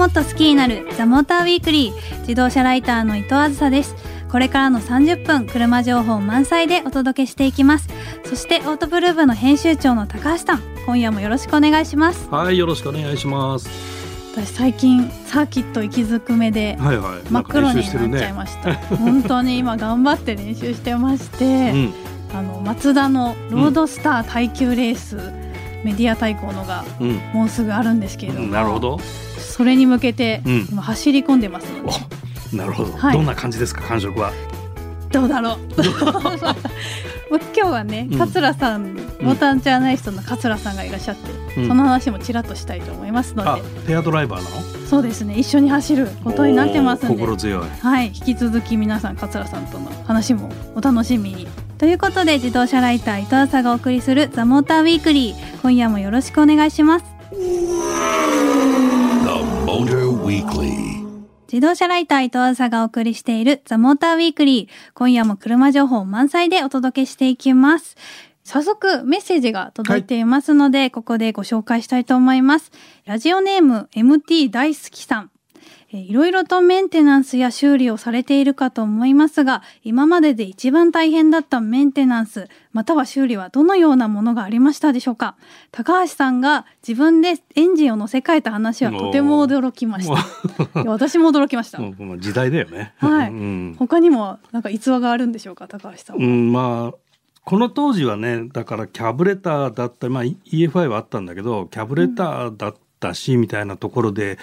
もっと好きになるザモーターウィークリー自動車ライターの伊藤あずさです。これからの30分車情報満載でお届けしていきます。そしてオートブルー部の編集長の高橋さん今夜もよろしくお願いします。はいよろしくお願いします。私最近サーキット行きずくめではいはい真っ黒になっちゃいました、本当に今頑張って練習してまして、うん。あのマツダのロードスター耐久レース、メディア対抗のがうん。もうすぐあるんですけれども、なるほど。それに向けてうん。今走り込んでますので、おなるほど、はい。どんな感じですか感触は？どうだろう。今日はねうん。桂さん、モータージャーナリストの桂さんがいらっしゃって、うん。その話もちらっとしたいと思いますのあでペアドライバーなの？そうですね一緒に走ることになってますんで心強いはい引き続き皆さん桂さんとの話もお楽しみにということで自動車ライター伊藤浅がお送りする「ザ・モーターウィークリー」今夜もよろしくお願いします.自動車ライター伊藤浅がお送りしているザ・モーターウィークリー。今夜も車情報満載でお届けしていきます。早速メッセージが届いていますので、ここでご紹介したいと思います。ラジオネーム MT 大好きさん。えーいろいろとメンテナンスや修理をされているかと思いますが今までで一番大変だったメンテナンスまたは修理はどのようなものがありましたでしょうか？高橋さんが自分でエンジンを乗せ替えた話はとても驚きました。私も驚きました、時代だよね。はい。うん、他にもなんか逸話があるんでしょうか？高橋さんは、うん、まあこの当時はねだからキャブレターだったまあ EFI はあったんだけどキャブレターだったし、みたいなところで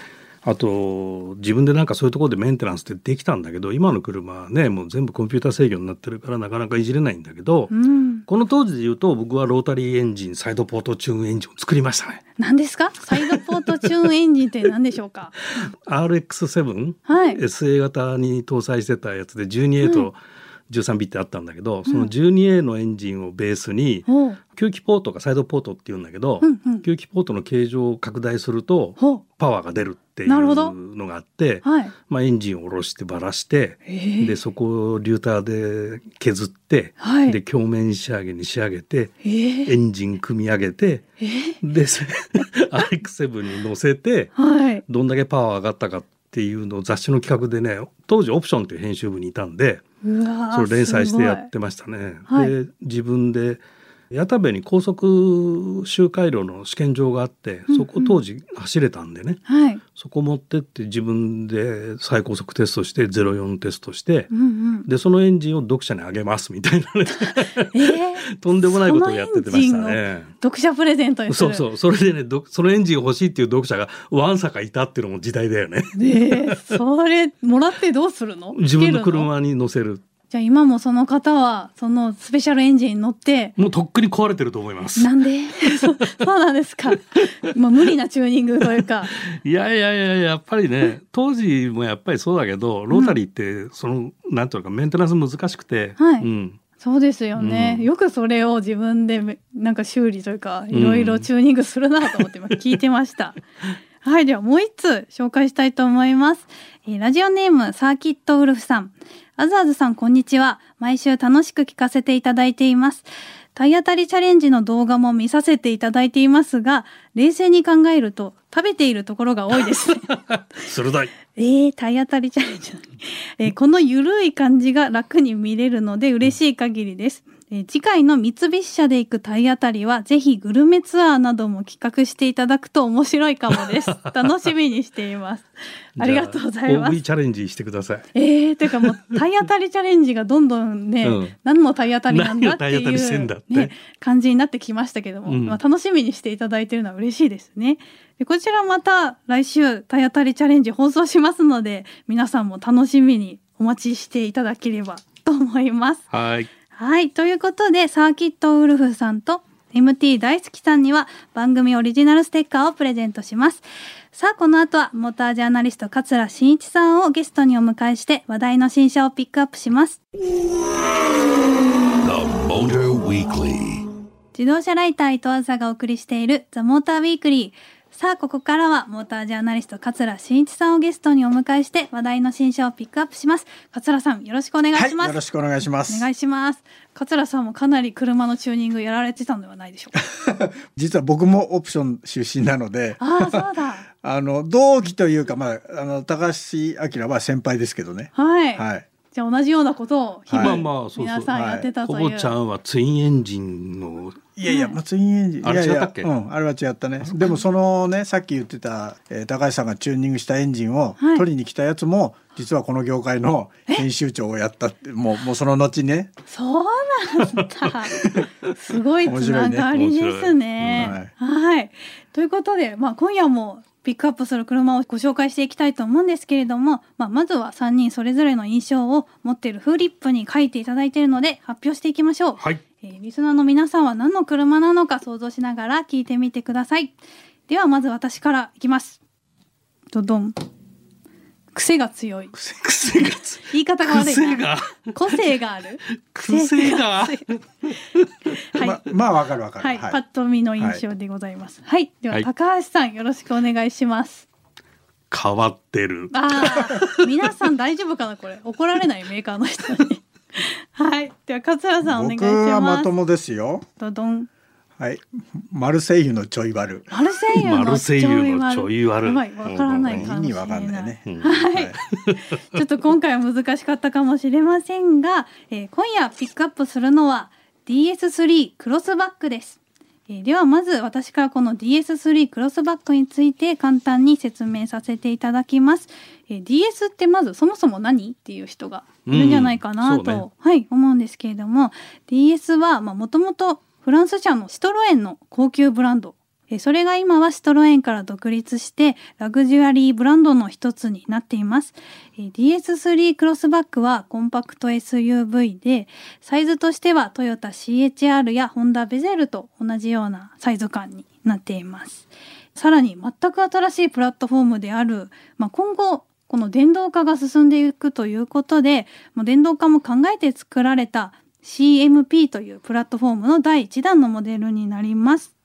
あと自分でなんかそういうところでメンテナンスってできたんだけど今の車はねもう全部コンピューター制御になってるからなかなかいじれないんだけど、うん、この当時で言うと僕はロータリーエンジンサイドポートチューンエンジンを作りましたね。何ですか？サイドポートチューンエンジンって何でしょうか？RX7、はい。SA 型に搭載してたやつで 12A と 13B ってあったんだけど、その 12A のエンジンをベースにほう。吸気ポートがサイドポートって言うんだけど、うんうん。吸気ポートの形状を拡大するとほパワーが出るっていうなるほどのがあって、うはい。まあ、エンジンを下ろしてばらして、え。ーでそこをリューターで削って、はい。で鏡面仕上げに仕上げてえ。ーエンジン組み上げてえ。ーで RX7 に乗せてはい。どんだけパワー上がったかっていうのを雑誌の企画でね当時オプションっていう編集部にいたんでそれを連載してやすってましたね。はい。で自分で矢田部に高速周回路の試験場があってうんそこ当時走れたんでね、ごいはい。そこ持ってって自分で最高速テストして04テストしてうんうん。でそのエンジンを読者にあげますみたいなね。えー。とんでもないことをやっててましたね。読者プレゼントにそうそう。それでねどそのエンジン欲しいっていう読者がわんさかいたっていうのも時代だよね。でそれもらってどうするの？自分の車に乗せるじゃあ今もその方はそのスペシャルエンジンに乗ってもうとっくに壊れてると思います。なんで？そそうなんですか。まあ無理なチューニングというか。いやいやいややっぱりね当時もやっぱりそうだけどロータリーってその、なんていうのかメンテナンス難しくて、はい。うん、そうですよね、うん。よくそれを自分でめなんか修理というかん。いろいろチューニングするなと思って今聞いてました、はいではもう一つ紹介したいと思います、えーラジオネームサーキットウルフさん。あずあずさんこんにちは。毎週楽しく聞かせていただいています。体当たりチャレンジの動画も見させていただいていますが冷静に考えると食べているところが多いです。ね 鋭い。えー、体当たりチャレンジ。えーこのゆるい感じが楽に見れるので嬉しい限りです、えー次回の三菱車で行く体当たりはぜひグルメツアーなども企画していただくと面白いかもです。楽しみにしています。ありがとうございます。チャレンジしてください。えー、ていうかもう体当たりチャレンジがどんどんね、うん。何の体当たりなんだっていうね感じになってきましたけども、うん。まあ、楽しみにしていただいているのは嬉しいですね。でこちらまた来週体当たりチャレンジ放送しますので皆さんも楽しみにお待ちしていただければと思います。はいはい。ということで、サーキットウルフさんと MT 大好きさんには番組オリジナルステッカーをプレゼントします。さあ、この後はモータージャーナリスト桂真一さんをゲストにお迎えして話題の新車をピックアップします。The Motor Weekly. 自動車ライター伊藤梓がお送りしているザ・モーターウィークリー。さあ、ここからはモータージャーナリスト桂真一さんをゲストにお迎えして話題の新車をピックアップします。桂さん、よろしくお願いします。はい、よろしくお願いします。お願いします。桂さんもかなり車のチューニングやられてたのではないでしょうか。実は僕もオプション出身なので、ああ、そうだ。あの同期というかまああの高橋明は先輩ですけどね。はい、はい。じゃあ同じようなことを日はい々まあまあそうそう皆さんやってたほという、ぼちゃんはツインエンジンのいやいや、まあ、ツインエンジン。あれいやいや違ったっけ？うん、あれは違ったね。でもそのね、さっき言ってた、えー高橋さんがチューニングしたエンジンをはい取りに来たやつも、実はこの業界の編集長をやったって、もう、もうその後ね。そうなんだ。すごいつながりですね。面はい、ということで、まあ、今夜もピックアップする車をご紹介していきたいと思うんですけれども、まあ、まずは3人それぞれの印象を持っているフーリップに書いていただいているので発表していきましょう。はいえーリスナーの皆さんは何の車なのか想像しながら聞いてみてください。ではまず私からいきます。ドドン。癖が強い。癖がつ言い方が悪いな。癖が個性がある？癖がはい。ままあ、わかるわかる。はい、パッと見の印象でございます。はい、では、はい高橋さんよろしくお願いします。変わってるああ、皆さん大丈夫かなこれ怒られないメーカーの人に。はい、では桂さんお願いし僕はま。ますともですよ。ドドン。はい。マルセイユのちょい悪。マルセイユのマルセイユのちょい悪やばいわからないかもしれ意味わかんなないい。ね。うんはい。ちょっと今回は難しかったかもしれませんが、えー今夜ピックアップするのは DS3 クロスバックです。えーではまず私からこの DS3 クロスバックについて簡単に説明させていただきます。えー DS ってまずそもそも何っていう人がいるんじゃないかなと、うんねはい思うんですけれども DS はもともとフランス車のシトロエンの高級ブランドえーそれが今はシトロエンから独立してラグジュアリーブランドの一つになっています。DS3 クロスバックはコンパクト SUV でサイズとしてはトヨタ CHR やホンダベゼルと同じようなサイズ感になっています。さらに全く新しいプラットフォームである、まあ、今後この電動化が進んでいくということでもう電動化も考えて作られた CMP というプラットフォームの第1弾のモデルになります。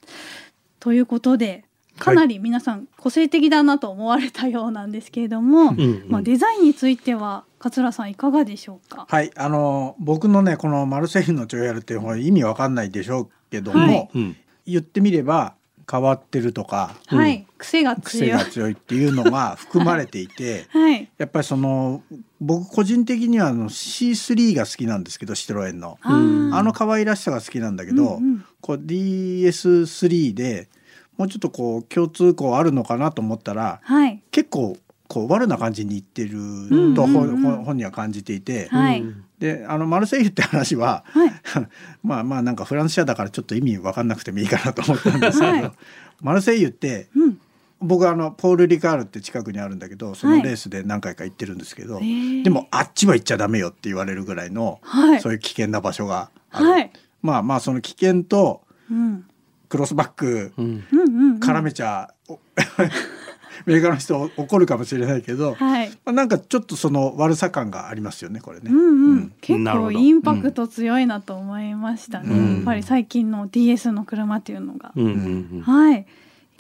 ということでかなり皆さん個性的だなと思われたようなんですけれども、うんうん。まあ、デザインについては桂さんいかがでしょうか、はい。あの、僕のね、このマルセイユのちょい悪っていうのは意味わかんないでしょうけども、はい。うん。言ってみれば変わってるとか、うん。はい癖が癖強い。が強いっていうのが含まれていて、はい。やっぱりその僕個人的にはあの C3 が好きなんですけどシトロエンの。あの可愛らしさが好きなんだけど、うんうんこう DS3 でもうちょっとこう共通項あるのかなと思ったらはい。結構こう悪な感じにいってるんうんと本,、うん。本には感じていて、はい。うん。であのマルセイユって話ははい。まあまあなんかフランス車だからちょっと意味分かんなくてもいいかなと思ったんですけど、はい。マルセイユってうん。僕はあのポール・リカールって近くにあるんだけどそのレースで何回か行ってるんですけど、でもあっちは行っちゃダメよって言われるぐらいの、はい。そういう危険な場所がある、はいまあまあその危険とうん。クロスバック絡めちゃ、お メーカーの人怒るかもしれないけど、はい。まあなんかちょっとその悪さ感がありますよねこれね。うんうん。うん。結構インパクト強いなと思いましたね、うん。やっぱり最近の DS の車っていうのが、うんうんうん。はい。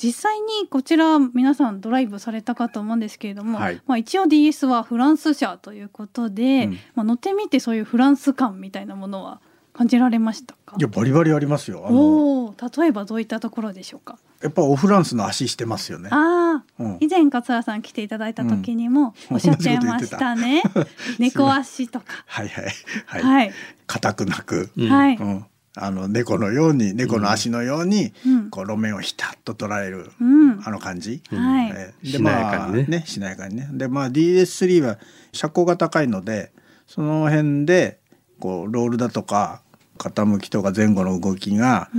実際にこちら皆さんドライブされたかと思うんですけれども、はい。まあ、一応 DS はフランス車ということで、うん。まあ、乗ってみてそういうフランス感みたいなものは感じられましたか？いやバリバリありますよ。あのおお例えばどういったところでしょうか？やっぱオフランスの足してますよね。ああうん。以前桂さん来ていただいた時にもおっしゃってましたね、猫足とか。はいはいはい。はい、硬くなく、うん。はい、うん、あの猫のように猫の足のように、うん。こう路面をひたっと捉える、うん。あの感じ。はい。えーしなやかにね。まあしなやかにね。でまあ DS3 は車高が高いのでその辺でこうロールだとか傾きとか前後の動きが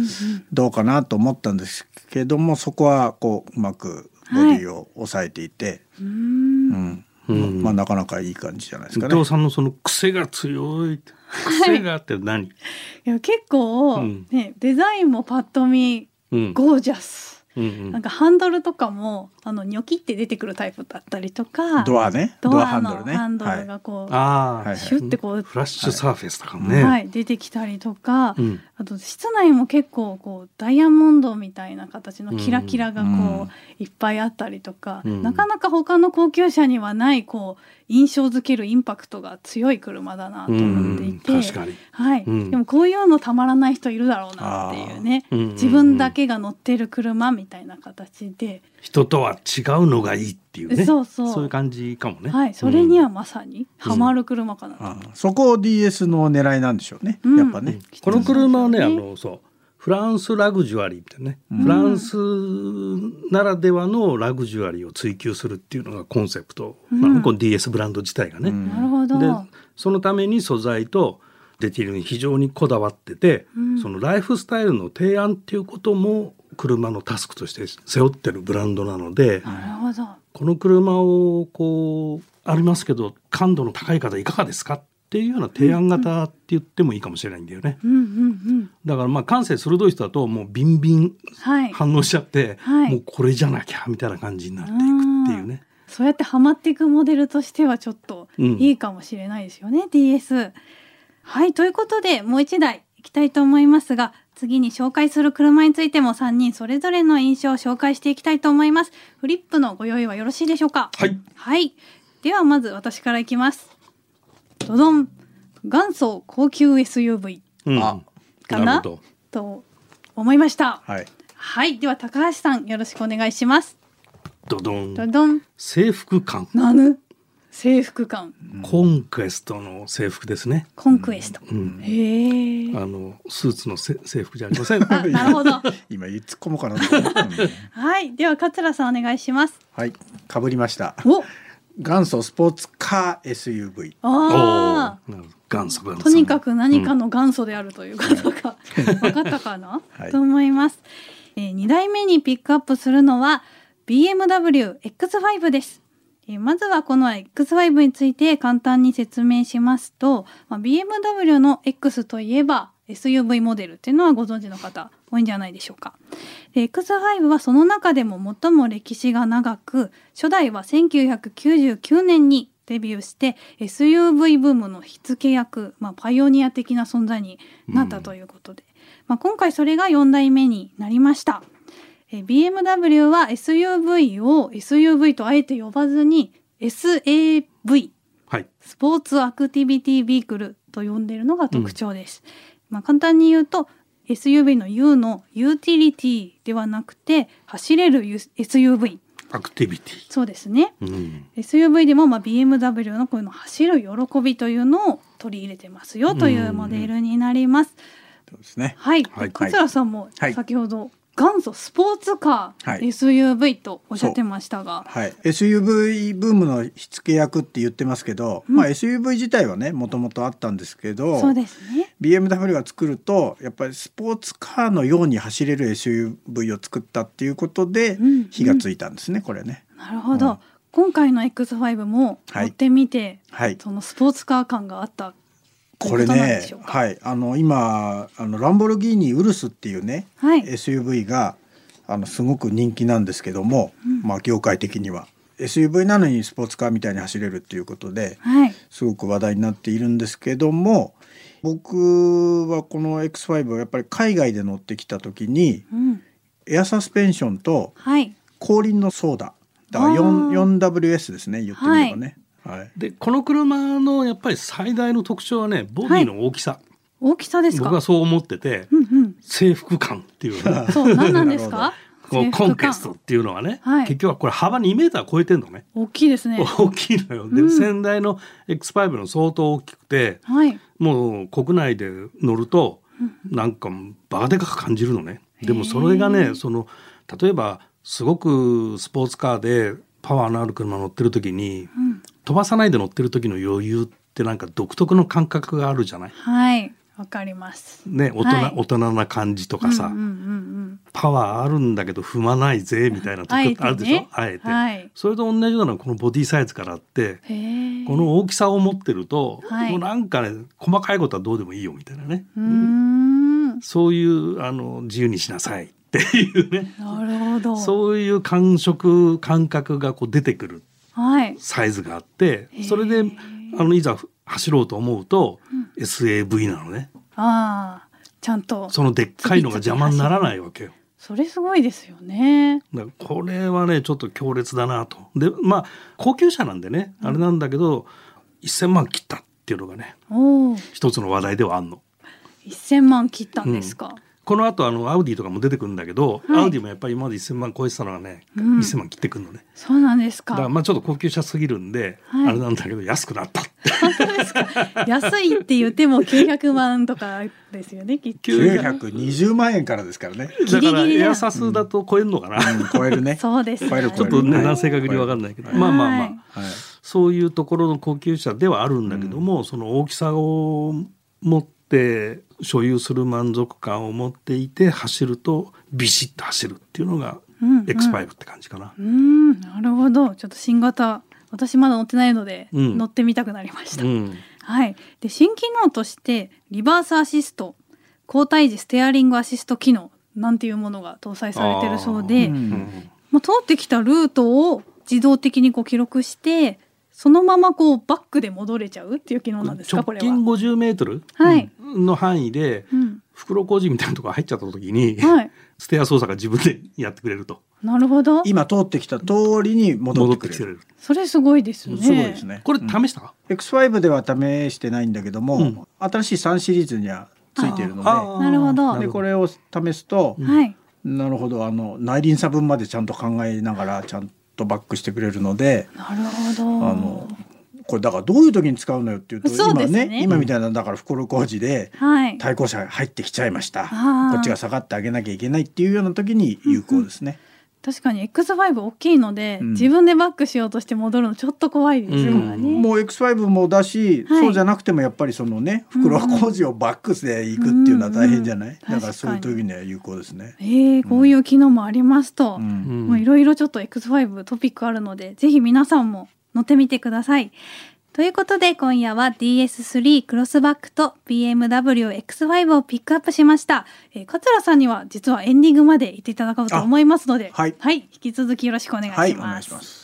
どうかなと思ったんですけどもそこはこううまくボディを抑えていて、うーんうん。うん。まあなかなかいい感じじゃないです伊かね。藤さんのその癖が強い。癖があって何、い。や結構、うん。ねデザインもパッと見うん。ゴージャス、うんうん。なんかハンドルとかもあのニョキって出てくるタイプだったりとかドアね。ドアハンドルね。ハンドルはい。がこう、ああ、はいシュッてこう、フラッシュサーフェスとかもはい。ね、出てきたりとか、うん。ああと室内も結構こうダイヤモンドみたいな形のキラキラがこう、うん。いっぱいあったりとか、うん。なかなか他の高級車にはないこう印象づけるインパクトが強い車だなと思っていて、うん。確かに。はい、うん。でもこういうのたまらない人いるだろうなっていうね、自分だけが乗ってる車みたいな形で、人とは違うのがいいっていうね。そうそう。いう感じかもね。はい、それにはまさにハマる車かなと、あそこを DS の狙いなんでしょうね、うん。やっぱね、この車はね、あのそう。フランスラグジュアリーってね、うんフランスならではのラグジュアリーを追求するっていうのがコンセプト、うん。まあ、この DS ブランド自体がね。うん。なるほど。でそのために素材とディティールに非常にこだわってて、うん。そのライフスタイルの提案っていうことも車のタスクとして背負ってるブランドなので、なるほどこの車をこうありますけど感度の高い方いかがですかっていうような提案型って言ってもいいかもしれないんだよね。うんうんうんだからまあ感性鋭い人だともうビンビンはい反応しちゃって、はいもうこれじゃなきゃみたいな感じになっていくっていうね。そうやってハマっていくモデルとしてはちょっとうんいいかもしれないですよね、DS。はいということでもう一台いきたいと思いますが次に紹介する車についても3人それぞれの印象を紹介していきたいと思います。フリップのご用意はよろしいでしょうか？はい。はい。ではまず私からいきます。ドドン元祖高級 SUV うんあかな？と思いました。はいはい。では高橋さんよろしくお願いします。ドドン。ドドン制服感。なぬ制服感コンクエストの制服ですね。コンクエスト。うん。へえ。あのスーツのせ制服じゃありません。あ、なるほど。今突っ込もうかなはい。では桂さんお願いします。はいかぶりましたお、元祖スポーツカー SUV あー。なるほど元祖元あ。祖。とにかく何かの元祖であるということが分かったかな、はいと思います。えー、2台目にピックアップするのは BMW X5 です。えーまずはこの X5 について簡単に説明しますと、まあ、BMW の X といえば SUV モデルっていうのはご存知の方多いんじゃないでしょうか。で X5 はその中でも最も歴史が長く初代は1999年にデビューして SUV ブームの火付け役、まあ、パイオニア的な存在になったということで、まあ、今回それが4代目になりました。えー BMW は SUV を SUV とあえて呼ばずに SAV はい。スポーツアクティビティビークルと呼んでいるのが特徴です。まあ簡単に言うと SUV の U のユーティリティではなくて走れる SUV アクティビティ。そうですね。うん。SUV でもまあ BMW のこういうの走る喜びというのを取り入れてますよというモデルになります。そうですねはい、はい桂さんもはい先ほど元祖スポーツカー、はい SUV とおっしゃってましたが、はい、SUV ブームの火付け役って言ってますけど、うん。まあ SUV 自体はねもともとあったんですけどそうですね。BMW が作るとやっぱりスポーツカーのように走れる SUV を作ったっていうことでうん火がついたんですね、これね。なるほど。うん。今回の X5 も乗ってみて、はい。そのスポーツカー感があったこれね。はい、あの今あのランボルギーニウルスっていうね、はい SUV があのすごく人気なんですけども、うんまあ業界的には SUV なのにスポーツカーみたいに走れるっていうことではい。すごく話題になっているんですけども僕はこの X5 はやっぱり海外で乗ってきた時にうん。エアサスペンションとはい。後輪のソーダだからあー4 4WS ですね言ってみればね。はい。でこの車のやっぱり最大の特徴はねボディの大きさ、大きさですか？僕はそう思っててうんうん。制服感っていうね。そう、何なんですなか。こコンケストっていうのはね、はい。結局はこれ幅2メーター超えてんのね。大きいですね。大きいのよ。で、うん。先代の X5 の相当大きくてはい。もう国内で乗るとなんかバカでかく感じるのね。でもそれがへねーその例えばすごくスポーツカーでパワーのある車乗ってる時にうん。飛ばさないで乗ってる時の余裕ってなんか独特の感覚があるじゃない？はい。わかります。ね大人、はい大人な感じとかさ、うんうんうんパワーあるんだけど踏まないぜみたいなとこあえてねあるでしょ？あえて、はいそれと同じようなこのボディサイズからあって。この大きさを持ってると、はいもうなんかね細かいことはどうでもいいよみたいなね、うーん。そういうあの自由にしなさいっていうねなるほど。そういう感触感覚がこう出てくるはい。サイズがあってへーそれであのいざ走ろうと思うと、SAV なのね。ああ。ちゃんとそのでっかいのが邪魔にならないわけよ。それすごいですよねこれはねちょっと強烈だなと。でまあ高級車なんでねあれなんだけど、1,000万切ったっていうのがね一つの話題ではあんの。1000万切ったんですか、この後あのアウディとかも出てくるんだけど、はい。アウディもやっぱり今まで1,000万超えてたのがね、うん。1,000万切ってくるのね。そうなんですだからかまあちょっと高級車すぎるんで、はい。あれなんだけど安くなったっ当ですか。安いって言っても900万とかですよねきっと。920万円からですからね。ギリギリだだからエアサスだと超えるのかな。うん、超えるね。そうです超えるちょっと値はい。段正確に分かんないけど、まあまあまあ、はい。はい。そういうところの高級車ではあるんだけども、その大きさを持って所有する満足感を持っていて走るとビシッと走るっていうのがうんうん。X5 って感じかな。うーんなるほど。ちょっと新型私まだ乗ってないので、うん。乗ってみたくなりました、うん。はい。で新機能としてリバースアシスト交代時ステアリングアシスト機能なんていうものが搭載されてるそうで、ううんん。まあ、通ってきたルートを自動的にこう記録してそのままこうバックで戻れちゃうっていう機能なんですかこれ直近は。50メートル？はい、の範囲でうん。袋小路みたいなところ入っちゃった時に、はい、ステア操作が自分でやってくれると。なるほど。今通ってきた通りに戻戻っくれる。っててきてくれる。それすごいですね。すごいですね。これうん。試した、X5 では試してないんだけども、うん。新しい3シリーズにはついているので、なるほど。でこれを試すと、はい、なるほど。あの内輪差分までちゃんと考えながらちゃんとバックしてくれるので、なるほど。あのこれだからどういう時に使うのよっていうと今ね今みたいなだから袋小路ではい、対向車入ってきちゃいました。こっちが下がってあげなきゃいけないっていうような時に有効ですね。確かに X5 大きいので、うん。自分でバックしようとして戻るのちょっと怖いですからね。もう X5 もだし、はい。そうじゃなくてもやっぱりそのね袋小路をバックで行くっていうのは大変じゃない、うん。うんだからそういう時には有効ですね。えー、こういう機能もありますと、うん。うんもういろいろちょっと X5 トピックあるので、ぜひ皆さんも乗ってみてください。ということで今夜は DS3 クロスバックと BMW X5 をピックアップしました。えー、桂さんには実はエンディングまで行っていただこうと思いますので、あはい引き続きよろしくお願いします。はいお願いします。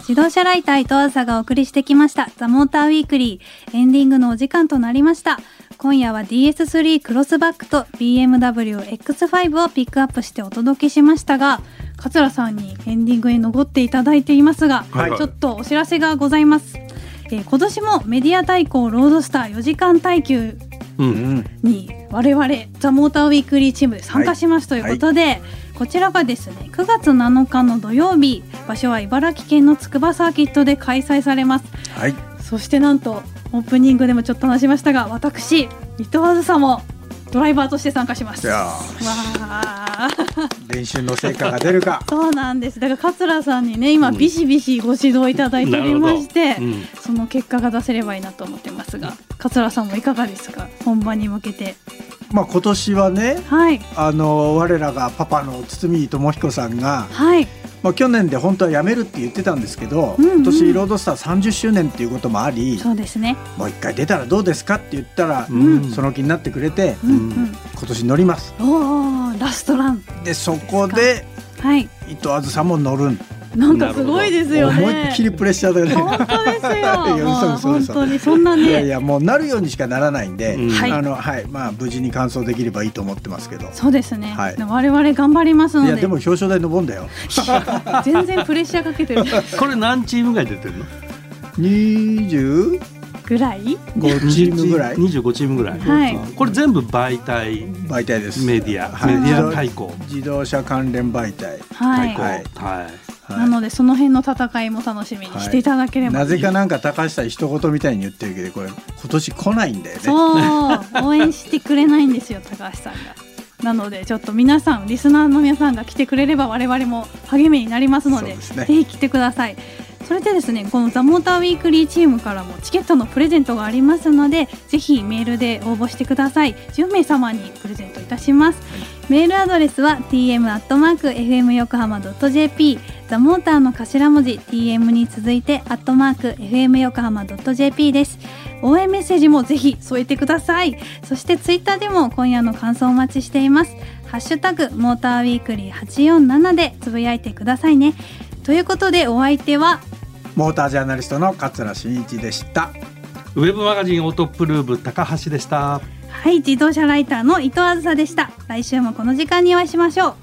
自動車ライター伊藤朝がお送りしてきましたザ・モーターウィークリーエンディングのお時間となりました今夜は DS3 クロスバックと BMW X5 をピックアップしてお届けしましたが桂さんにエンディングに残っていただいていますが、はい。ちょっとお知らせがございます、えー今年もメディア対抗ロードスター4時間耐久ううん。ん、に我々ザ・モーターウィークリーチームで参加しますということで、こちらがですね9月7日の土曜日場所は茨城県の筑波サーキットで開催されます。はい。そしてなんとオープニングでもちょっと話しましたが私伊藤あずさもドライバーとして参加します。わあ 練習の成果が出るか。そうなんです。だから桂さんにね今うん。ビシビシご指導いただいておりまして、うん。その結果が出せればいいなと思ってますが桂さんもいかがですか？本番に向けて。まあ今年はねはい。あの我らがパパの堤智彦さんが、はいまあ、去年で本当は辞めるって言ってたんですけど、うんうん。今年ロードスター30周年っていうこともありそうですね。もう一回出たらどうですかって言ったら、うん。その気になってくれてうんうん。今年乗ります。おーラストラン。でそこではい。伊藤あずさんも乗る。んなんかすごいですよね。思いっきりプレッシャーだよね。本当ですよ。本当にそんないねやいやもうなるようにしかならないんで、うん。はいあのはい。まあ無事に完走できればいいと思ってますけど。そうですね、はい。我々頑張りますので。いやでも表彰台登んだよ。全然プレッシャーかけてる。これ何チームぐらい出てるの？25ぐらい？チームぐらい？25チームぐらい、はい。これ全部媒体。媒体です。メディア、はい。メディア対抗。自動車関連媒体、はい、対抗。ははいい、はい。なのでその辺の戦いも楽しみにしていただければ、なぜかなんか高橋さん一言みたいに言ってるけどこれ今年来ないんだよね。そう。応援してくれないんですよ高橋さんが。なのでちょっと皆さんリスナーの皆さんが来てくれれば我々も励みになりますのでね。ぜひ来てください。それでですねこのザ・モーターウィークリーチームからもチケットのプレゼントがありますのでぜひメールで応募してください。10名様にプレゼントいたします、メールアドレスは tm.fm 横浜 .jp ザ・モーターの頭文字 tm に続いてアットマーク FM 横浜 .jp です。応援メッセージもぜひ添えてください。そしてツイッターでも今夜の感想をお待ちしています。ハッシュタグモーターウィークリー847でつぶやいてくださいね。ということでお相手はモータージャーナリストの桂真一でした。ウェブマガジンオートプルーブ高橋でしたはい自動車ライターの伊藤あずさでした。来週もこの時間にお会いしましょう。